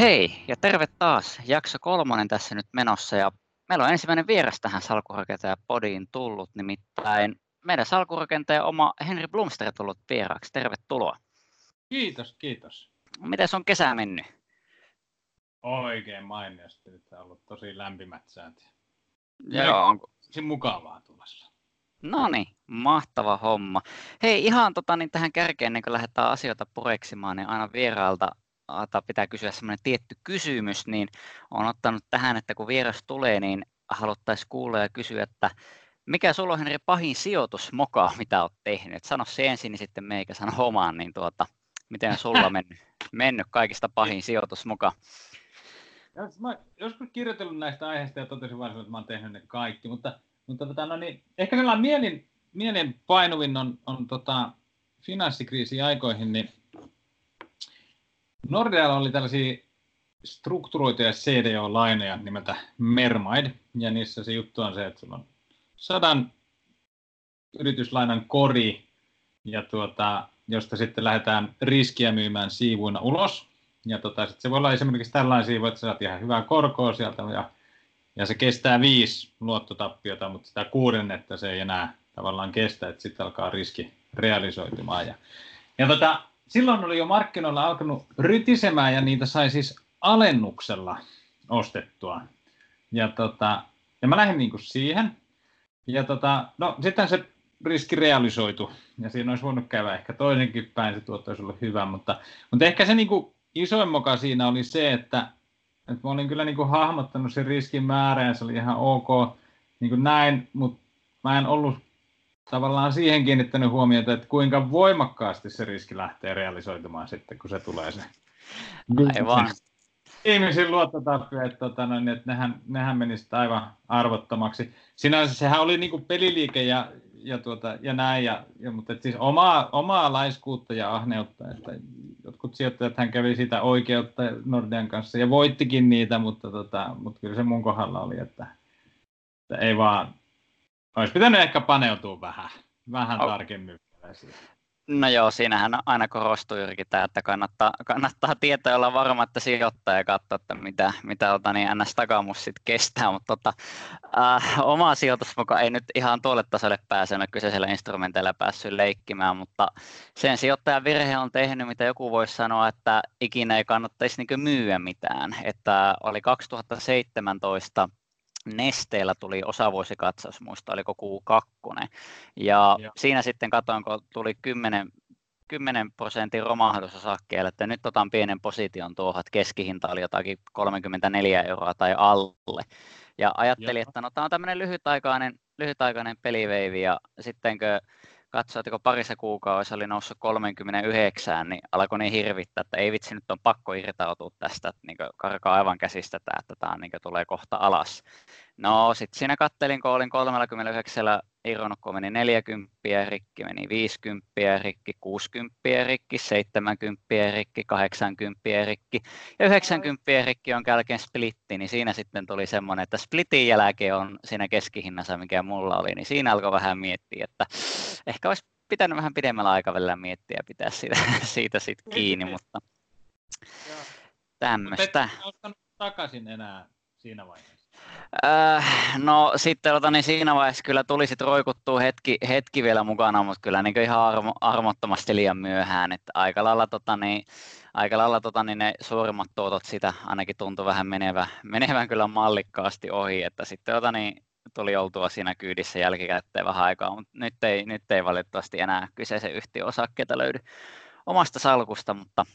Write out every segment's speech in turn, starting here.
Hei ja terve taas. Jakso kolmonen tässä nyt menossa ja meillä on ensimmäinen vieras tähän salkurakentaja podiin tullut, nimittäin meidän salkurakentaja oma Henri Blomster tullut vieraaksi. Tervetuloa. Kiitos, kiitos. Miten on kesä mennyt? Oikein mainiosti. Nyt on ollut tosi lämpimät säät. Joo. Onko... Se mukavaa tulossa. No niin, mahtava homma. Hei, ihan tota, niin tähän kärkeen, ennen kuin lähdetään asioita pureksimaan, niin aina vieraalta pitää kysyä semmoinen tietty kysymys, niin on ottanut tähän, että kun vieras tulee, niin haluttaisiin kuulla ja kysyä, että mikä sulla on Henri pahin sijoitusmoka, mitä olet tehnyt? Sano se ensin, niin sitten meikä sano omaan, niin tuota, miten sulla on mennyt, mennyt kaikista pahin sijoitusmoka? Mä joskus kirjoitellut näistä aiheista ja totesin vain, että mä oon tehnyt ne kaikki, mutta, mutta tota, no niin, ehkä sellainen mielin, mielin painuvin on, on tota, finanssikriisi aikoihin, niin Nordealla oli tällaisia strukturoituja CDO-lainoja nimeltä Mermaid, ja niissä se juttu on se, että sulla on sadan yrityslainan kori, ja tuota, josta sitten lähdetään riskiä myymään siivuina ulos. Ja tota, sit se voi olla esimerkiksi tällainen siivu, että saat ihan hyvää korkoa sieltä, ja, ja se kestää viisi luottotappiota, mutta sitä kuudennetta se ei enää tavallaan kestä, että sitten alkaa riski realisoitumaan. Ja, ja tota, silloin oli jo markkinoilla alkanut rytisemään ja niitä sai siis alennuksella ostettua. Ja, tota, ja mä lähdin niin kuin siihen. Ja tota, no, sitten se riski realisoitu ja siinä olisi voinut käydä ehkä toinenkin päin, se tuotto olisi ollut hyvä, mutta, mutta ehkä se niin kuin isoin moka siinä oli se, että, että mä olin kyllä niin kuin hahmottanut sen riskin määrän ja se oli ihan ok niin kuin näin, mutta mä en ollut tavallaan siihen kiinnittänyt huomiota, että kuinka voimakkaasti se riski lähtee realisoitumaan sitten, kun se tulee se. Aivan. Ihmisen luottotappio, että, tota, no, että nehän, nehän meni aivan arvottomaksi. Sinänsä sehän oli niin kuin peliliike ja, ja, tuota, ja näin, ja, ja, mutta siis omaa, omaa laiskuutta ja ahneutta, että jotkut sijoittajat hän kävi sitä oikeutta Nordean kanssa ja voittikin niitä, mutta, tota, mutta kyllä se mun kohdalla oli, että, että ei vaan olisi pitänyt ehkä paneutua vähän, vähän oh. tarkemmin No joo, siinähän aina korostuu juurikin tämä, että kannattaa, kannattaa tietää olla varma, että sijoittaa ja katsoa, että mitä, mitä ota, niin NS takamus sitten kestää, mutta tota, äh, oma sijoitusmuka ei nyt ihan tuolle tasolle pääse, en ole kyseisellä instrumenteilla päässyt leikkimään, mutta sen sijoittajan virhe on tehnyt, mitä joku voisi sanoa, että ikinä ei kannattaisi niin myyä mitään, että oli 2017 Nesteellä tuli osavuosikatsaus, muista oliko Q2. Ja Joo. siinä sitten katsoin, kun tuli 10, 10 prosentin romahdus osakkeelle, että nyt otan pienen position tuohon, että keskihinta oli jotakin 34 euroa tai alle. Ja ajattelin, Joo. että no tämä on tämmöinen lyhytaikainen, lyhytaikainen peliveivi ja sittenkö kun parissa kuukaudessa oli noussut 39, niin alkoi niin hirvittää, että ei vitsi, nyt on pakko irtautua tästä, että niin karkaa aivan käsistä tämä, että tämä niin tulee kohta alas. No sitten siinä kattelin, kun olin 39 irronnut, kun meni 40 rikki, meni 50 rikki, 60 rikki, 70 rikki, 80 rikki. Ja 90 rikki on jälkeen splitti, niin siinä sitten tuli semmoinen, että splitin jälkeen on siinä keskihinnassa, mikä mulla oli, niin siinä alkoi vähän miettiä, että ehkä olisi pitänyt vähän pidemmällä aikavälillä miettiä ja pitää siitä, siitä sitten kiinni, mutta tämmöistä. Mutta takaisin enää siinä vaiheessa? Äh, no sitten tota, niin siinä vaiheessa kyllä tuli sitten roikuttua hetki, hetki vielä mukana, mutta kyllä niin ihan armo, armottomasti liian myöhään. Että aika lailla, tota, niin, aika lailla tota, niin ne suurimmat tuotot sitä ainakin tuntui vähän menevä, menevän kyllä mallikkaasti ohi, että sitten tota, niin, tuli oltua siinä kyydissä jälkikäteen vähän aikaa, mutta nyt ei, nyt ei valitettavasti enää kyseisen yhtiön osakkeita löydy omasta salkusta, mutta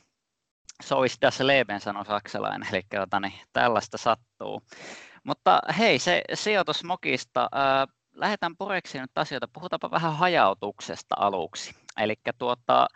so is das Leben, sanoi saksalainen, eli tota, niin, tällaista sattuu. Mutta hei, se sijoitusmokista. Äh, lähdetään pureksiin nyt asioita. Puhutaanpa vähän hajautuksesta aluksi. Eli tuota,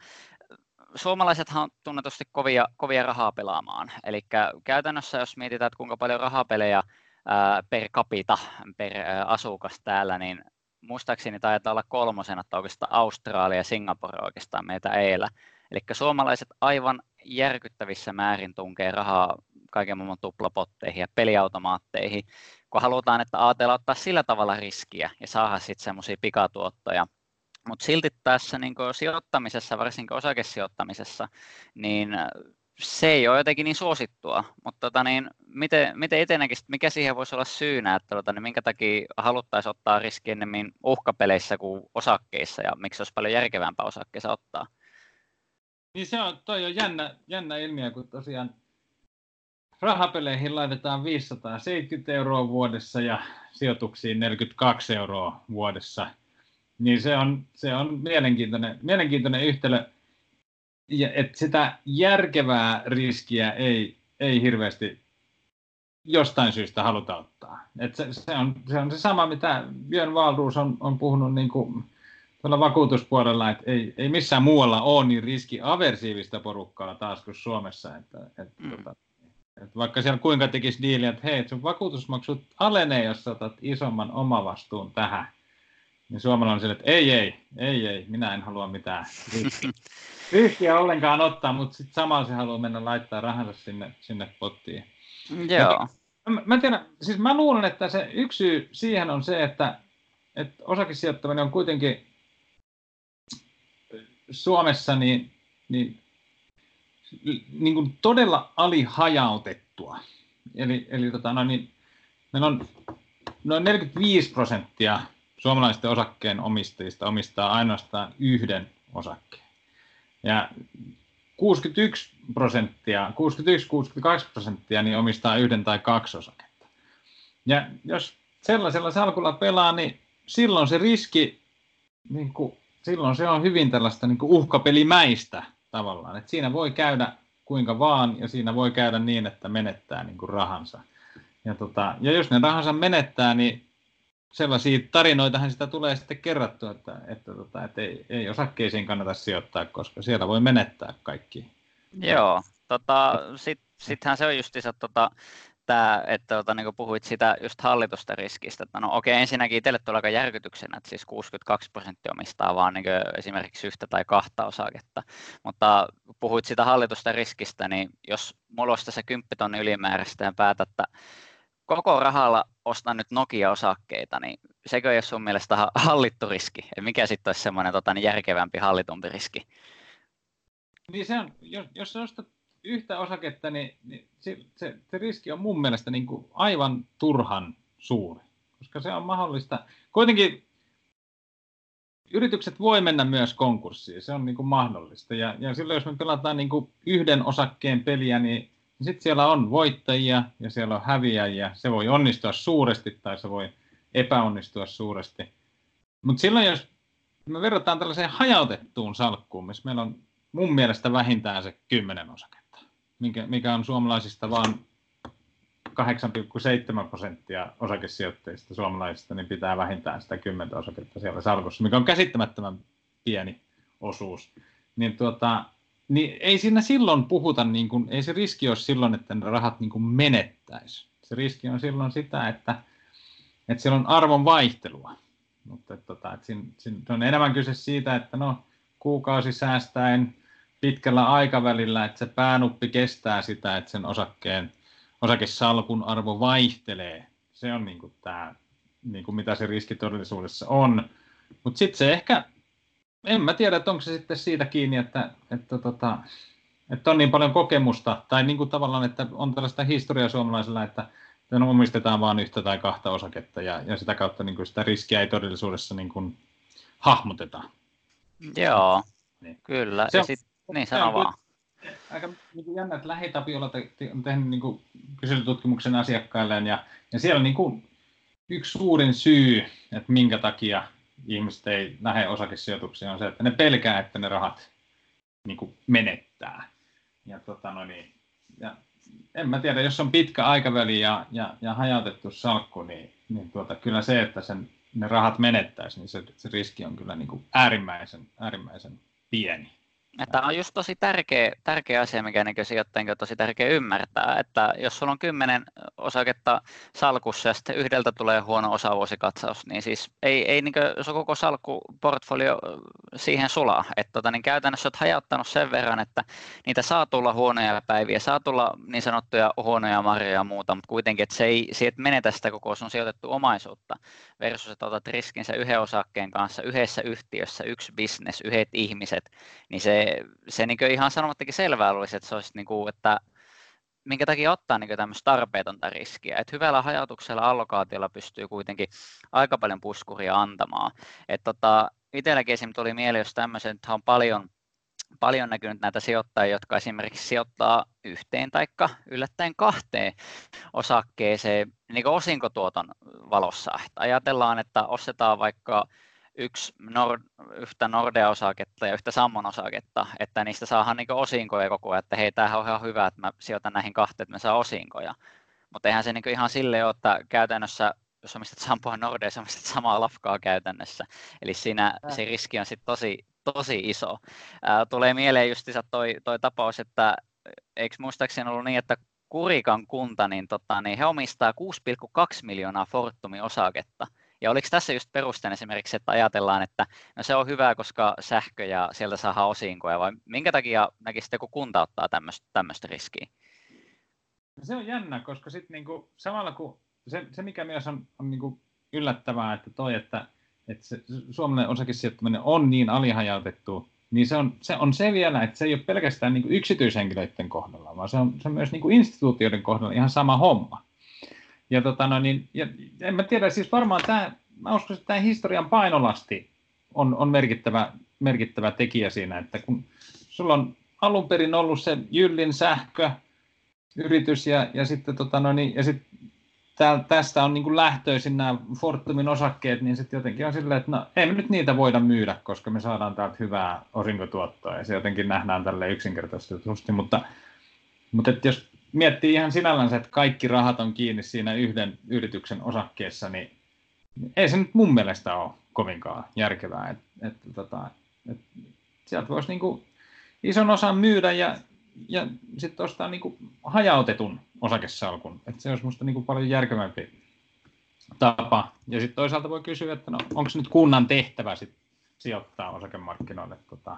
suomalaisethan on tunnetusti kovia, kovia rahaa pelaamaan. Eli käytännössä, jos mietitään, että kuinka paljon rahapelejä ää, per capita, per ää, asukas täällä, niin muistaakseni taitaa olla kolmosena, että oikeastaan Australia ja Singapore oikeastaan meitä eellä. Eli suomalaiset aivan järkyttävissä määrin tunkee rahaa kaiken maailman tuplapotteihin ja peliautomaatteihin, kun halutaan, että ATL ottaa sillä tavalla riskiä ja saada sitten semmoisia pikatuottoja. Mutta silti tässä niin sijoittamisessa, varsinkin osakesijoittamisessa, niin se ei ole jotenkin niin suosittua, mutta tota, niin, miten, miten itse näkisit, mikä siihen voisi olla syynä, että tota, niin minkä takia haluttaisiin ottaa riski ennemmin uhkapeleissä kuin osakkeissa ja miksi olisi paljon järkevämpää osakkeissa ottaa? Niin se on, toi on jännä, jännä ilmiö, kun tosiaan rahapeleihin laitetaan 570 euroa vuodessa ja sijoituksiin 42 euroa vuodessa. Niin se on, se on mielenkiintoinen, mielenkiintoinen yhtälö että sitä järkevää riskiä ei, ei hirveästi jostain syystä haluta ottaa. Et se, se, on, se on se sama, mitä Björn Wahlroos on, on puhunut niin kuin tuolla vakuutuspuolella, että ei, ei missään muualla ole niin riskiaversiivista porukkaa taas kuin Suomessa. Että, että, mm. tota, että vaikka siellä kuinka tekisi diiliä, että hei, sun vakuutusmaksut alenee, jos otat isomman omavastuun tähän, niin suomalainen on sille, että ei, ei, ei, ei, minä en halua mitään riskiä ollenkaan ottaa, mutta sitten samalla se haluaa mennä laittaa rahansa sinne, sinne pottiin. Joo. Mä, mä, tiedän, siis mä luulen, että se yksi syy siihen on se, että, että osakesijoittaminen on kuitenkin Suomessa niin, niin, niin kuin todella alihajautettua. Eli, eli tota, no niin, meillä on noin 45 prosenttia suomalaisten osakkeen omistajista omistaa ainoastaan yhden osakkeen. Ja 61 prosenttia, 61-62 prosenttia niin omistaa yhden tai kaksi osaketta. Ja jos sellaisella salkulla pelaa, niin silloin se riski, niin kuin, silloin se on hyvin tällaista niin kuin uhkapelimäistä tavallaan. Et siinä voi käydä kuinka vaan ja siinä voi käydä niin, että menettää niin kuin rahansa. Ja, tota, ja jos ne rahansa menettää, niin sellaisia tarinoitahan sitä tulee sitten kerrattua, että, että, tota, että ei, ei osakkeisiin kannata sijoittaa, koska siellä voi menettää kaikki. Joo, tota, sit, sittenhän se on just se, tota, tää, että tota, niin puhuit sitä just hallitusta riskistä, että no okei, ensinnäkin itselle tulee aika järkytyksenä, että siis 62 prosenttia omistaa vaan niin esimerkiksi yhtä tai kahta osaketta, mutta puhuit sitä hallitusta riskistä, niin jos mulla olisi tässä 10 tonni ylimääräistä ja päätät, että koko rahalla ostan nyt Nokia-osakkeita, niin sekö ei ole sun mielestä hallittu riski? Ja mikä sitten olisi semmoinen tota, niin järkevämpi, hallitumpi riski? Niin se on, jos, jos ostat yhtä osaketta, niin, niin se, se, se riski on mun mielestä niin kuin aivan turhan suuri, koska se on mahdollista. Kuitenkin yritykset voi mennä myös konkurssiin, se on niin kuin mahdollista. Ja, ja silloin jos me pelataan niin kuin yhden osakkeen peliä, niin niin sitten siellä on voittajia ja siellä on häviäjiä. Se voi onnistua suuresti tai se voi epäonnistua suuresti. Mutta silloin, jos me verrataan tällaiseen hajautettuun salkkuun, missä meillä on mun mielestä vähintään se kymmenen osaketta, mikä, mikä on suomalaisista vain 8,7 prosenttia osakesijoittajista suomalaisista, niin pitää vähintään sitä 10 osaketta siellä salkussa, mikä on käsittämättömän pieni osuus. Niin tuota, niin ei siinä silloin puhuta, niin kuin, ei se riski ole silloin, että ne rahat niin kuin menettäisi. Se riski on silloin sitä, että, että siellä on arvon vaihtelua. Mutta että, tota, että siinä, siinä on enemmän kyse siitä, että no, kuukausi säästäen pitkällä aikavälillä, että se päänuppi kestää sitä, että sen osakkeen, osakesalkun arvo vaihtelee. Se on niin kuin tämä, niin kuin mitä se riski todellisuudessa on. Mutta sitten se ehkä en mä tiedä, että onko se sitten siitä kiinni, että, että, tota, että on niin paljon kokemusta, tai niin kuin tavallaan, että on tällaista historiaa suomalaisella, että omistetaan vain yhtä tai kahta osaketta, ja, ja sitä kautta niin kuin sitä riskiä ei todellisuudessa niin kuin hahmoteta. Joo, niin. kyllä. Se on, ja sit, niin sano vaan. Aika niin jännä, että Lähitapiola on tehnyt niin kuin kyselytutkimuksen asiakkailleen, ja, ja siellä niin kuin yksi suurin syy, että minkä takia ihmiset ei lähde osakesijoituksiin, on se, että ne pelkää, että ne rahat niin kuin menettää. Ja, tota, no niin, ja en mä tiedä, jos on pitkä aikaväli ja, ja, ja hajautettu salkku, niin, niin tuota, kyllä se, että sen, ne rahat menettäisi, niin se, se riski on kyllä niin kuin äärimmäisen, äärimmäisen pieni. Tämä on just tosi tärkeä, tärkeä asia, mikä niin sijoittajien on tosi tärkeä ymmärtää, että jos sulla on kymmenen osaketta salkussa ja sitten yhdeltä tulee huono osavuosikatsaus, niin siis ei, ei niin se koko salkkuportfolio siihen sulaa. Että tota, niin käytännössä olet hajauttanut sen verran, että niitä saa tulla huonoja päiviä, saa tulla niin sanottuja huonoja marjoja ja muuta, mutta kuitenkin, että se ei, se et menetä sitä koko sun sijoitettu omaisuutta versus, että otat riskin sen yhden osakkeen kanssa yhdessä yhtiössä, yksi business, yhdet ihmiset, niin se se, niin ihan sanomattakin selvää olisi, että se olisi, niin kuin, että minkä takia ottaa niin tämmöistä tarpeetonta riskiä. Et hyvällä hajautuksella allokaatiolla pystyy kuitenkin aika paljon puskuria antamaan. Et tota, itselläkin esim. tuli mieleen, jos tämmöisen, että on paljon, paljon näkynyt näitä sijoittajia, jotka esimerkiksi sijoittaa yhteen tai yllättäen kahteen osakkeeseen niin osinkotuoton valossa. Että ajatellaan, että ostetaan vaikka yksi Nord, yhtä Nordea-osaketta ja yhtä Sammon-osaketta, että niistä saadaan niin osinkoja koko ajan, että hei, tämähän on ihan hyvä, että mä sijoitan näihin kahteen, että mä saan osinkoja. Mutta eihän se niin ihan silleen ole, että käytännössä jos omistat Sampoa Nordea, omistat samaa lafkaa käytännössä. Eli siinä se riski on sitten tosi, tosi iso. Ää, tulee mieleen justiinsa toi, toi tapaus, että eikö muistaakseni ollut niin, että Kurikan kunta, niin, tota, niin he omistaa 6,2 miljoonaa Fortumin osaketta. Ja oliko tässä just perusteen esimerkiksi, että ajatellaan, että no se on hyvä, koska sähkö ja sieltä saa osinkoja, vai minkä takia näkisitte, kun kunta ottaa tämmöistä riskiä? Se on jännä, koska sitten niinku, samalla kun se, se, mikä myös on, on niinku yllättävää, että toi, että, että se suomalainen osakesijoittaminen on niin alihajautettu, niin se on, se on se vielä, että se ei ole pelkästään niin yksityishenkilöiden kohdalla, vaan se on, se on myös niin instituutioiden kohdalla ihan sama homma. Ja, tota, no, niin, ja en mä tiedä, siis varmaan tämä, mä uskon, että tämä historian painolasti on, on merkittävä, merkittävä tekijä siinä, että kun sulla on alun perin ollut se Jyllin sähkö, yritys ja, ja sitten tota, no, niin, ja sit tästä on niin lähtöisin nämä Fortumin osakkeet, niin sitten jotenkin on silleen, että no ei me nyt niitä voida myydä, koska me saadaan täältä hyvää osinkotuottoa ja se jotenkin nähdään tälle yksinkertaisesti, mutta, mutta että jos miettii ihan sinällänsä, että kaikki rahat on kiinni siinä yhden yrityksen osakkeessa, niin ei se nyt mun mielestä ole kovinkaan järkevää. Että, että, tota, että sieltä voisi niin ison osan myydä ja, ja sitten ostaa niin kuin hajautetun osakesalkun. Että se olisi minusta niin paljon järkevämpi tapa. Ja sitten toisaalta voi kysyä, että no, onko nyt kunnan tehtävä sit sijoittaa osakemarkkinoille tota,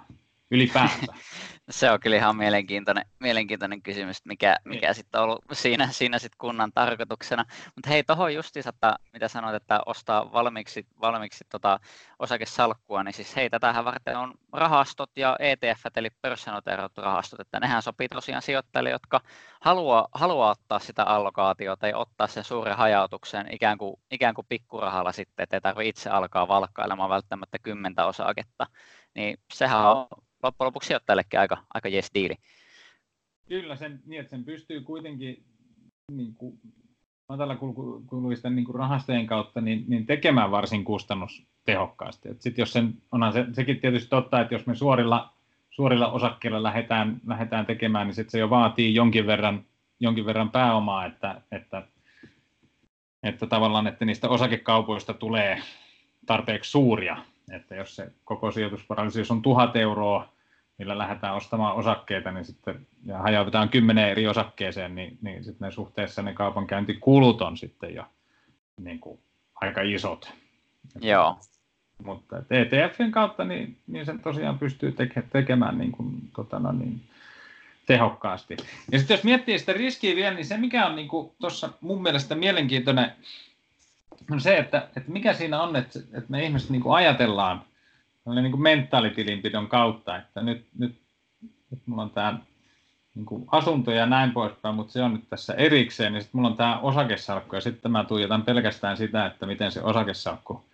ylipäänsä? se on kyllä ihan mielenkiintoinen, mielenkiintoinen kysymys, mikä, mikä niin. sitten on ollut siinä, siinä sit kunnan tarkoituksena. Mutta hei, tuohon justiinsa, että mitä sanoit, että ostaa valmiiksi, valmiiksi tota osakesalkkua, niin siis hei, tätähän varten on rahastot ja ETF, eli pörssinoteeratut rahastot, että nehän sopii tosiaan sijoittajille, jotka haluaa, haluaa ottaa sitä allokaatiota ja ottaa sen suuren hajautuksen ikään kuin, ikään kuin pikkurahalla sitten, että ei tarvitse itse alkaa valkkailemaan välttämättä kymmentä osaketta, niin sehän on loppujen lopuksi sijoittajallekin aika, aika jes diili. Kyllä, sen, niin että sen pystyy kuitenkin niin kuin, matala kuluisten niin rahastojen kautta niin, niin tekemään varsin kustannustehokkaasti. Sitten jos sen, onhan se, sekin tietysti totta, että jos me suorilla, suorilla osakkeilla lähdetään, lähdetään tekemään, niin sit se jo vaatii jonkin verran, jonkin verran pääomaa, että, että, että tavallaan, että niistä osakekaupoista tulee tarpeeksi suuria, että jos se koko sijoitusvarallisuus on tuhat euroa, millä lähdetään ostamaan osakkeita, niin sitten ja hajautetaan kymmenen eri osakkeeseen, niin, niin sitten ne suhteessa ne kaupankäyntikulut on sitten jo niin kuin, aika isot. Joo. Mutta ETFin kautta niin, niin sen tosiaan pystyy teke, tekemään niin kuin, tota, no, niin, tehokkaasti. Ja sitten jos miettii sitä riskiä vielä, niin se mikä on niin tuossa mun mielestä mielenkiintoinen on se, että, että mikä siinä on, että, että me ihmiset niin kuin ajatellaan niin kuin mentaalitilinpidon kautta, että nyt, nyt, nyt mulla on tämä niin kuin asunto ja näin poispäin, mutta se on nyt tässä erikseen, niin sitten mulla on tämä osakesalkku, ja sitten mä tuijotan pelkästään sitä, että miten se osakesalkku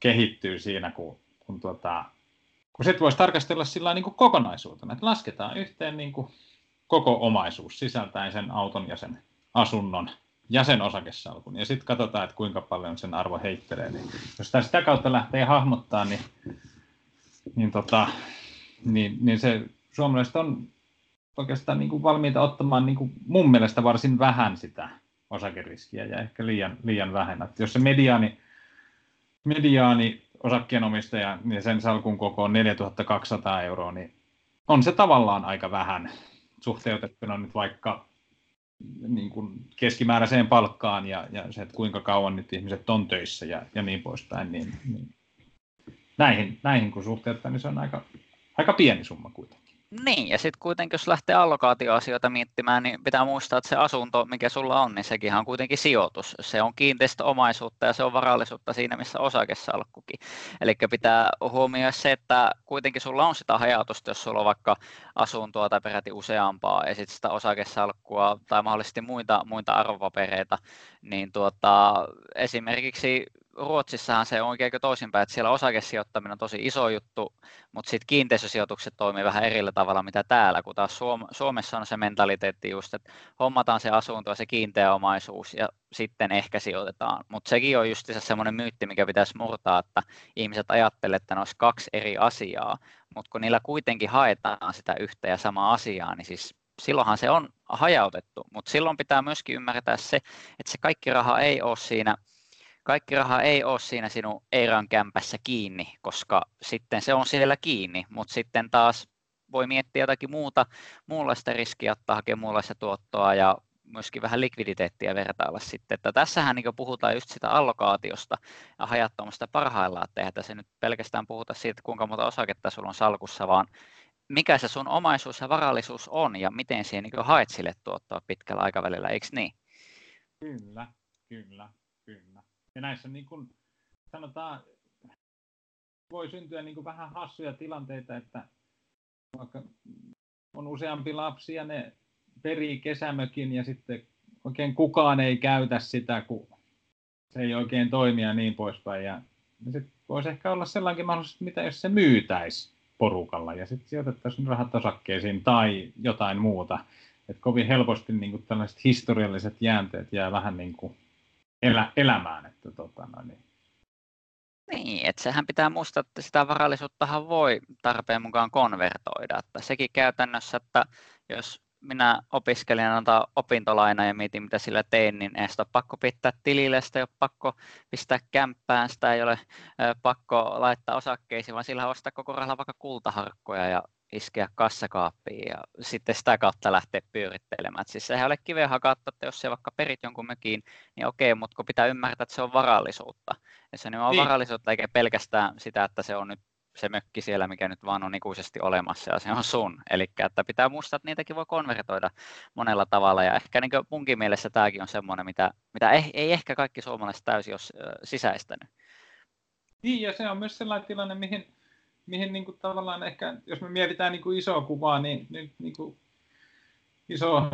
kehittyy siinä, kun, kun, tuota, kun sitten voisi tarkastella sillä niin kuin kokonaisuutena, että lasketaan yhteen niin kuin koko omaisuus sisältäen sen auton ja sen asunnon ja sen osakesalkun. Ja sitten katsotaan, että kuinka paljon sen arvo heittelee. Niin jos sitä, sitä kautta lähtee hahmottaa, niin, niin, tota, niin, niin se suomalaiset on oikeastaan niin kuin valmiita ottamaan niin kuin mun mielestä varsin vähän sitä osakeriskiä ja ehkä liian, liian vähän. Että jos se mediaani, mediaani osakkeenomistaja, niin sen salkun koko on 4200 euroa, niin on se tavallaan aika vähän suhteutettuna nyt vaikka niin kuin keskimääräiseen palkkaan ja, ja se, että kuinka kauan nyt ihmiset on töissä ja, ja niin poispäin, niin, niin näihin, näihin kun suhteuttaa, niin se on aika, aika pieni summa kuitenkin. Niin, ja sitten kuitenkin jos lähtee allokaatioasioita miettimään, niin pitää muistaa, että se asunto, mikä sulla on, niin sekin on kuitenkin sijoitus. Se on kiinteistöomaisuutta ja se on varallisuutta siinä, missä osakesalkkukin. Eli pitää huomioida se, että kuitenkin sulla on sitä hajautusta, jos sulla on vaikka asuntoa tai peräti useampaa ja sitten sitä osakesalkkua tai mahdollisesti muita, muita arvopapereita, niin tuota, esimerkiksi Ruotsissahan se on oikein toisinpäin, että siellä osakesijoittaminen on tosi iso juttu, mutta sitten kiinteistösijoitukset toimii vähän eri tavalla mitä täällä, kun taas Suom- Suomessa on se mentaliteetti just, että hommataan se asunto ja se kiinteä omaisuus ja sitten ehkä sijoitetaan. Mutta sekin on just semmoinen myytti, mikä pitäisi murtaa, että ihmiset ajattelevat, että ne olisi kaksi eri asiaa, mutta kun niillä kuitenkin haetaan sitä yhtä ja samaa asiaa, niin siis silloinhan se on hajautettu, mutta silloin pitää myöskin ymmärtää se, että se kaikki raha ei ole siinä – kaikki raha ei ole siinä sinun Eiran kämpässä kiinni, koska sitten se on siellä kiinni, mutta sitten taas voi miettiä jotakin muuta, muunlaista riskiä, ottaa hakea muunlaista tuottoa ja myöskin vähän likviditeettiä vertailla sitten. Että tässähän niin puhutaan just sitä allokaatiosta ja hajattomasta parhaillaan, että eihän tässä nyt pelkästään puhuta siitä, kuinka monta osaketta sulla on salkussa, vaan mikä se sun omaisuus ja varallisuus on ja miten siihen niin haet sille tuottoa pitkällä aikavälillä, eikö niin? Kyllä, kyllä, kyllä. Ja näissä niin kuin sanotaan, voi syntyä niin kuin vähän hassuja tilanteita, että vaikka on useampi lapsi ja ne perii kesämökin ja sitten oikein kukaan ei käytä sitä, kun se ei oikein toimi ja niin poispäin. Ja sitten voisi ehkä olla sellainen mahdollisuus, mitä jos se myytäisi porukalla ja sitten sijoitettaisiin rahat osakkeisiin tai jotain muuta. Et kovin helposti niin kuin tällaiset historialliset jäänteet jää vähän niin kuin elä, elämään. Että, tota, no niin. Niin, että sehän pitää muistaa, että sitä varallisuuttahan voi tarpeen mukaan konvertoida. Että sekin käytännössä, että jos minä opiskelin antaa opintolaina ja mietin, mitä sillä tein, niin ei sitä ole pakko pitää tilille, sitä ei ole pakko pistää kämppään, sitä ei ole pakko laittaa osakkeisiin, vaan sillä ostaa koko rahalla vaikka kultaharkkoja ja iskeä kassakaappiin ja sitten sitä kautta lähteä pyörittelemään. siis sehän ei ole kiveä hakata, että jos se vaikka perit jonkun mökiin, niin okei, mutta kun pitää ymmärtää, että se on varallisuutta. Ja se on niin. varallisuutta eikä pelkästään sitä, että se on nyt se mökki siellä, mikä nyt vaan on ikuisesti olemassa ja se on sun. Eli että pitää muistaa, että niitäkin voi konvertoida monella tavalla ja ehkä niin munkin mielessä tämäkin on semmoinen, mitä, mitä ei, ei ehkä kaikki suomalaiset täysin ole sisäistänyt. Niin ja se on myös sellainen tilanne, mihin mihin niin kuin tavallaan ehkä, jos me mietitään niin kuin isoa kuvaa, niin, niin, niin kuin iso,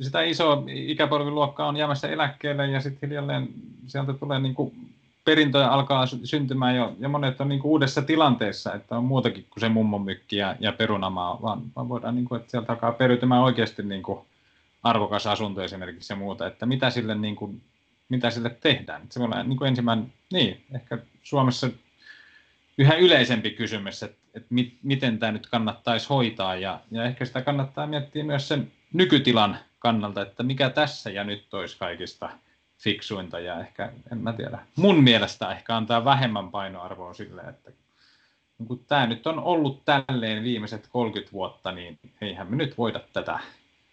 sitä iso ikäpolviluokkaa on jäämässä eläkkeelle ja sitten hiljalleen sieltä tulee niin kuin perintöjä alkaa syntymään jo, ja monet on niin kuin uudessa tilanteessa, että on muutakin kuin se mummomykki ja, ja perunamaa, vaan, vaan voidaan, niin kuin, että sieltä alkaa periytymään oikeasti niin kuin arvokas asunto esimerkiksi ja muuta, että mitä sille, niin kuin, mitä sille tehdään. Se olla niin kuin ensimmäinen, niin, ehkä Suomessa yhä yleisempi kysymys, että, että mit, miten tämä nyt kannattaisi hoitaa ja, ja ehkä sitä kannattaa miettiä myös sen nykytilan kannalta, että mikä tässä ja nyt olisi kaikista fiksuinta ja ehkä, en mä tiedä, mun mielestä ehkä antaa vähemmän painoarvoa sille, että kun tämä nyt on ollut tälleen viimeiset 30 vuotta, niin eihän me nyt voida tätä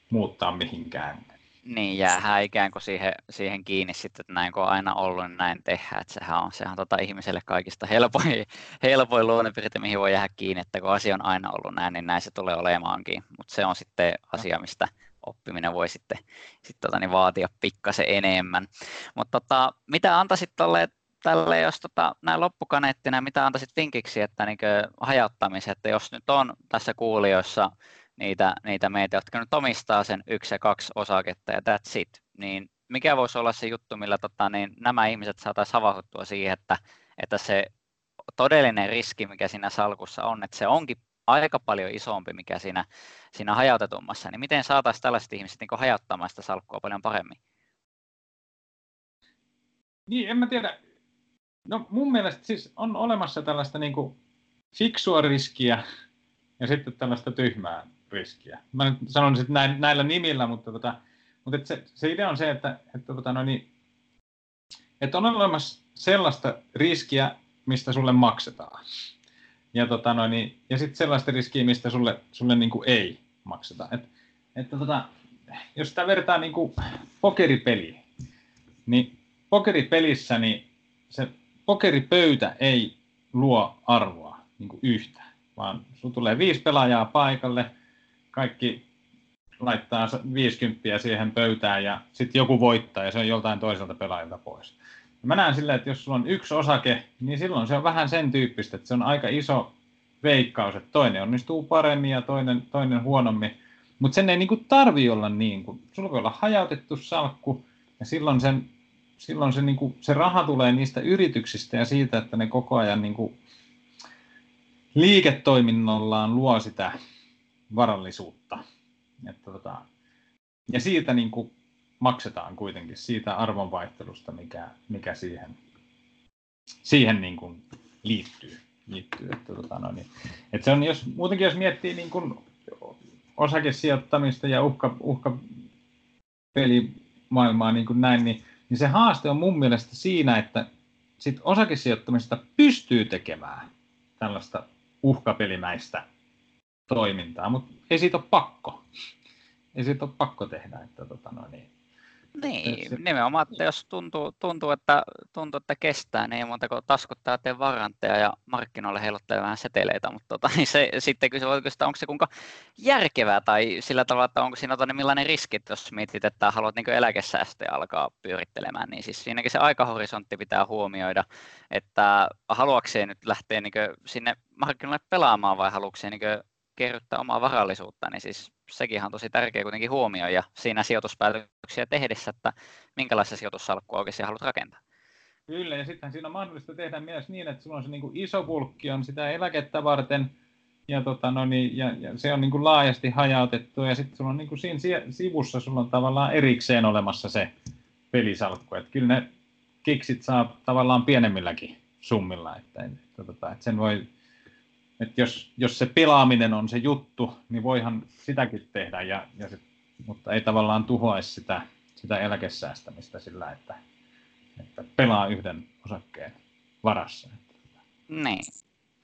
muuttaa mihinkään. Niin, jäähän ikään kuin siihen, siihen kiinni sitten, että näin kun on aina ollut, niin näin tehdään. Että sehän on, sehän on tota ihmiselle kaikista helpoin, helpoin luonnepiirte, mihin voi jäädä kiinni, että kun asia on aina ollut näin, niin näin se tulee olemaankin. Mutta se on sitten asia, mistä oppiminen voi sitten, sitten tota, niin vaatia pikkasen enemmän. Mutta tota, mitä antaisit tolle, tälle, jos tota, näin loppukaneettina, mitä antaisit vinkiksi, että niin hajauttamisen, että jos nyt on tässä kuulijoissa niitä, niitä meitä, jotka nyt omistaa sen yksi ja kaksi osaketta ja that's it, niin mikä voisi olla se juttu, millä tota, niin nämä ihmiset saataisiin havahduttua siihen, että, että se todellinen riski, mikä siinä salkussa on, että se onkin aika paljon isompi, mikä siinä, siinä hajautetummassa, niin miten saataisiin tällaiset ihmiset niin hajauttamaan sitä salkkua paljon paremmin? Niin, en mä tiedä. No mun mielestä siis on olemassa tällaista niin kuin fiksua riskiä ja sitten tällaista tyhmää riskiä. Mä nyt sanon sitten näin, näillä nimillä, mutta, tota, mutta et se, se, idea on se, että, että, tota, no niin, että on olemassa sellaista riskiä, mistä sulle maksetaan. Ja, tota, no niin, ja sitten sellaista riskiä, mistä sulle, sulle niin kuin ei makseta. Et, että tota, jos sitä vertaa niin kuin pokeripeliin, niin pokeripelissä niin se pokeripöytä ei luo arvoa niin kuin yhtään, vaan sinulla tulee viisi pelaajaa paikalle – kaikki laittaa 50 siihen pöytään ja sitten joku voittaa ja se on joltain toiselta pelaajilta pois. Mä näen silleen, että jos sulla on yksi osake, niin silloin se on vähän sen tyyppistä, että se on aika iso veikkaus, että toinen onnistuu paremmin ja toinen, toinen huonommin. Mutta sen ei niinku tarvi olla niin, kun sulla voi olla hajautettu salkku ja silloin, sen, silloin se, niinku, se raha tulee niistä yrityksistä ja siitä, että ne koko ajan niinku, liiketoiminnollaan luo sitä varallisuutta. Että tota, ja siitä niin kuin maksetaan kuitenkin, siitä arvonvaihtelusta, mikä, mikä siihen, siihen niin kuin liittyy. liittyy. Että, tota, no niin. että se on, jos, muutenkin jos miettii niin kuin osakesijoittamista ja uhka, uhkapelimaailmaa niin kuin näin, niin, niin se haaste on mun mielestä siinä, että sit osakesijoittamista pystyy tekemään tällaista uhkapelimäistä toimintaa, mutta ei siitä ole pakko. Ei siitä ole pakko tehdä. Että, tota, no niin. Niin, se, nimenomaan, että jos tuntuu, tuntuu, että, tuntuu, että kestää, niin ei muuta kuin taskuttaa teidän varantteja ja markkinoille heiluttaa vähän seteleitä, mutta tota, niin se, sitten kysyä, että onko se kuinka järkevää tai sillä tavalla, että onko siinä niin millainen riski, jos mietit, että haluat niin eläkesäästöjä alkaa pyörittelemään, niin siis siinäkin se aikahorisontti pitää huomioida, että haluakseen nyt lähteä niin sinne markkinoille pelaamaan vai haluakseen niin kerryttää omaa varallisuutta, niin siis sekin on tosi tärkeä kuitenkin huomioida siinä sijoituspäätöksiä tehdessä, että minkälaista sijoitussalkkua oikeasti haluat rakentaa. Kyllä, ja sittenhän siinä on mahdollista tehdä myös niin, että sulla on se niin kuin iso pulkki on sitä eläkettä varten, ja, tota, no niin, ja, ja se on niin kuin laajasti hajautettu, ja sitten sulla on niin kuin siinä sivussa sulla on tavallaan erikseen olemassa se pelisalkku, että kyllä ne kiksit saa tavallaan pienemmilläkin summilla, että, että, että, että sen voi että jos, jos se pelaaminen on se juttu, niin voihan sitäkin tehdä, ja, ja sit, mutta ei tavallaan tuhoaisi sitä, sitä eläkesäästämistä sillä, että, että pelaa yhden osakkeen varassa. Niin,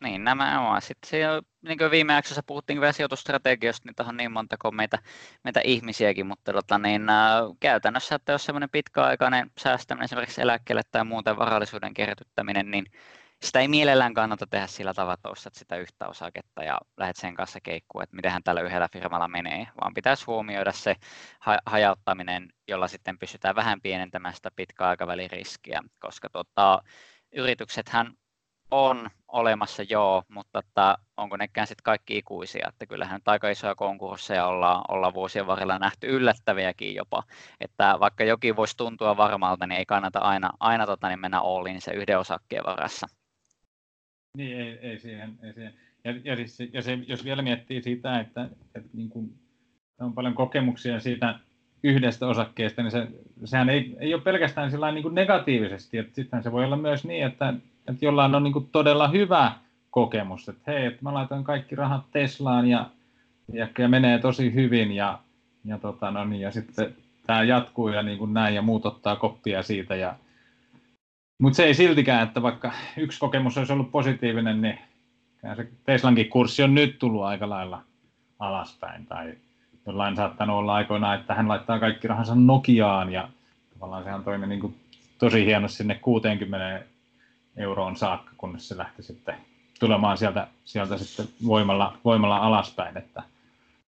niin nämä on. Sitten se, niin kuin viime jaksossa puhuttiin vielä niin on niin monta kuin meitä, meitä ihmisiäkin, mutta tota, niin, äh, käytännössä, että jos semmoinen pitkäaikainen säästäminen esimerkiksi eläkkeelle tai muuten varallisuuden kerryttäminen, niin sitä ei mielellään kannata tehdä sillä tavalla, että ostat sitä yhtä osaketta ja lähdet sen kanssa keikkuun, että mitenhän tällä yhdellä firmalla menee, vaan pitäisi huomioida se hajauttaminen, jolla sitten pystytään vähän pienentämään sitä pitkäaikavälin riskiä, koska tota, yrityksethän on olemassa joo, mutta että onko nekään sitten kaikki ikuisia, että kyllähän nyt aika isoja konkursseja ollaan, ollaan vuosien varrella nähty yllättäviäkin jopa, että vaikka jokin voisi tuntua varmalta, niin ei kannata aina, aina tota, niin mennä Allin se yhden osakkeen varassa. Niin, ei, ei siihen. Ei siihen. Ja, ja, siis, ja se, jos vielä miettii sitä, että, että niin kuin, on paljon kokemuksia siitä yhdestä osakkeesta, niin se, sehän ei, ei ole pelkästään sillä niin kuin negatiivisesti, sittenhän se voi olla myös niin, että, että jollain on niin kuin todella hyvä kokemus, että hei, että mä laitoin kaikki rahat Teslaan ja, ja, ja menee tosi hyvin ja, ja, tota, no niin, ja sitten tämä jatkuu ja niin kuin näin ja muut ottaa koppia siitä ja, mutta se ei siltikään, että vaikka yksi kokemus olisi ollut positiivinen, niin se Teslankin kurssi on nyt tullut aika lailla alaspäin. Tai jollain saattanut olla aikoinaan, että hän laittaa kaikki rahansa Nokiaan ja tavallaan sehän toimi niin kuin tosi hienosti sinne 60 euroon saakka, kunnes se lähti sitten tulemaan sieltä, sieltä sitten voimalla, voimalla alaspäin. Että,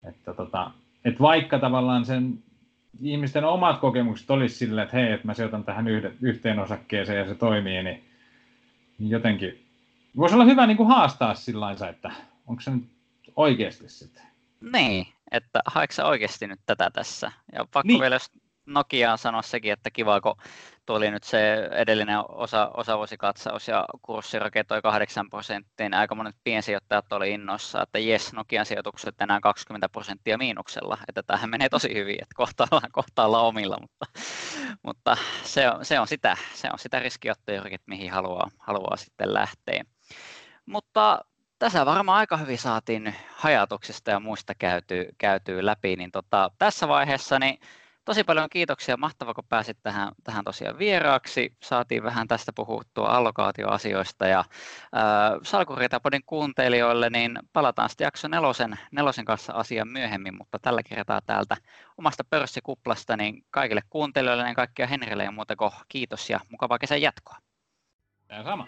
että, tota, että vaikka tavallaan sen ihmisten omat kokemukset olisi sillä, että hei, että mä sijoitan tähän yhteen osakkeeseen ja se toimii, niin, jotenkin voisi olla hyvä niin kuin haastaa sillä että onko se nyt oikeasti sitten. Niin, että haetko oikeasti nyt tätä tässä? Ja pakko niin. vielä, jos Nokiaan sanoa sekin, että kiva, kun tuli nyt se edellinen osa, osavuosikatsaus ja kurssi raketoi 8 prosenttia, niin aika monet piensijoittajat oli innoissa, että jes, Nokian sijoitukset enää 20 prosenttia miinuksella, että tähän menee tosi hyvin, että kohta ollaan, kohta ollaan omilla, mutta, mutta se, on, se, on sitä, se on sitä riskiottoja, mihin haluaa, haluaa sitten lähteä. Mutta tässä varmaan aika hyvin saatiin hajatuksista ja muista käytyy, käytyy läpi, niin tota, tässä vaiheessa niin tosi paljon kiitoksia. Mahtavaa, kun pääsit tähän, tähän tosiaan vieraaksi. Saatiin vähän tästä puhuttua allokaatioasioista ja äh, podin kuuntelijoille, niin palataan sitten jakso nelosen, nelosen kanssa asian myöhemmin, mutta tällä kertaa täältä omasta pörssikuplasta, niin kaikille kuuntelijoille ja kaikkia Henrille ja muuta kuin kiitos ja mukavaa kesän jatkoa. Tämä sama.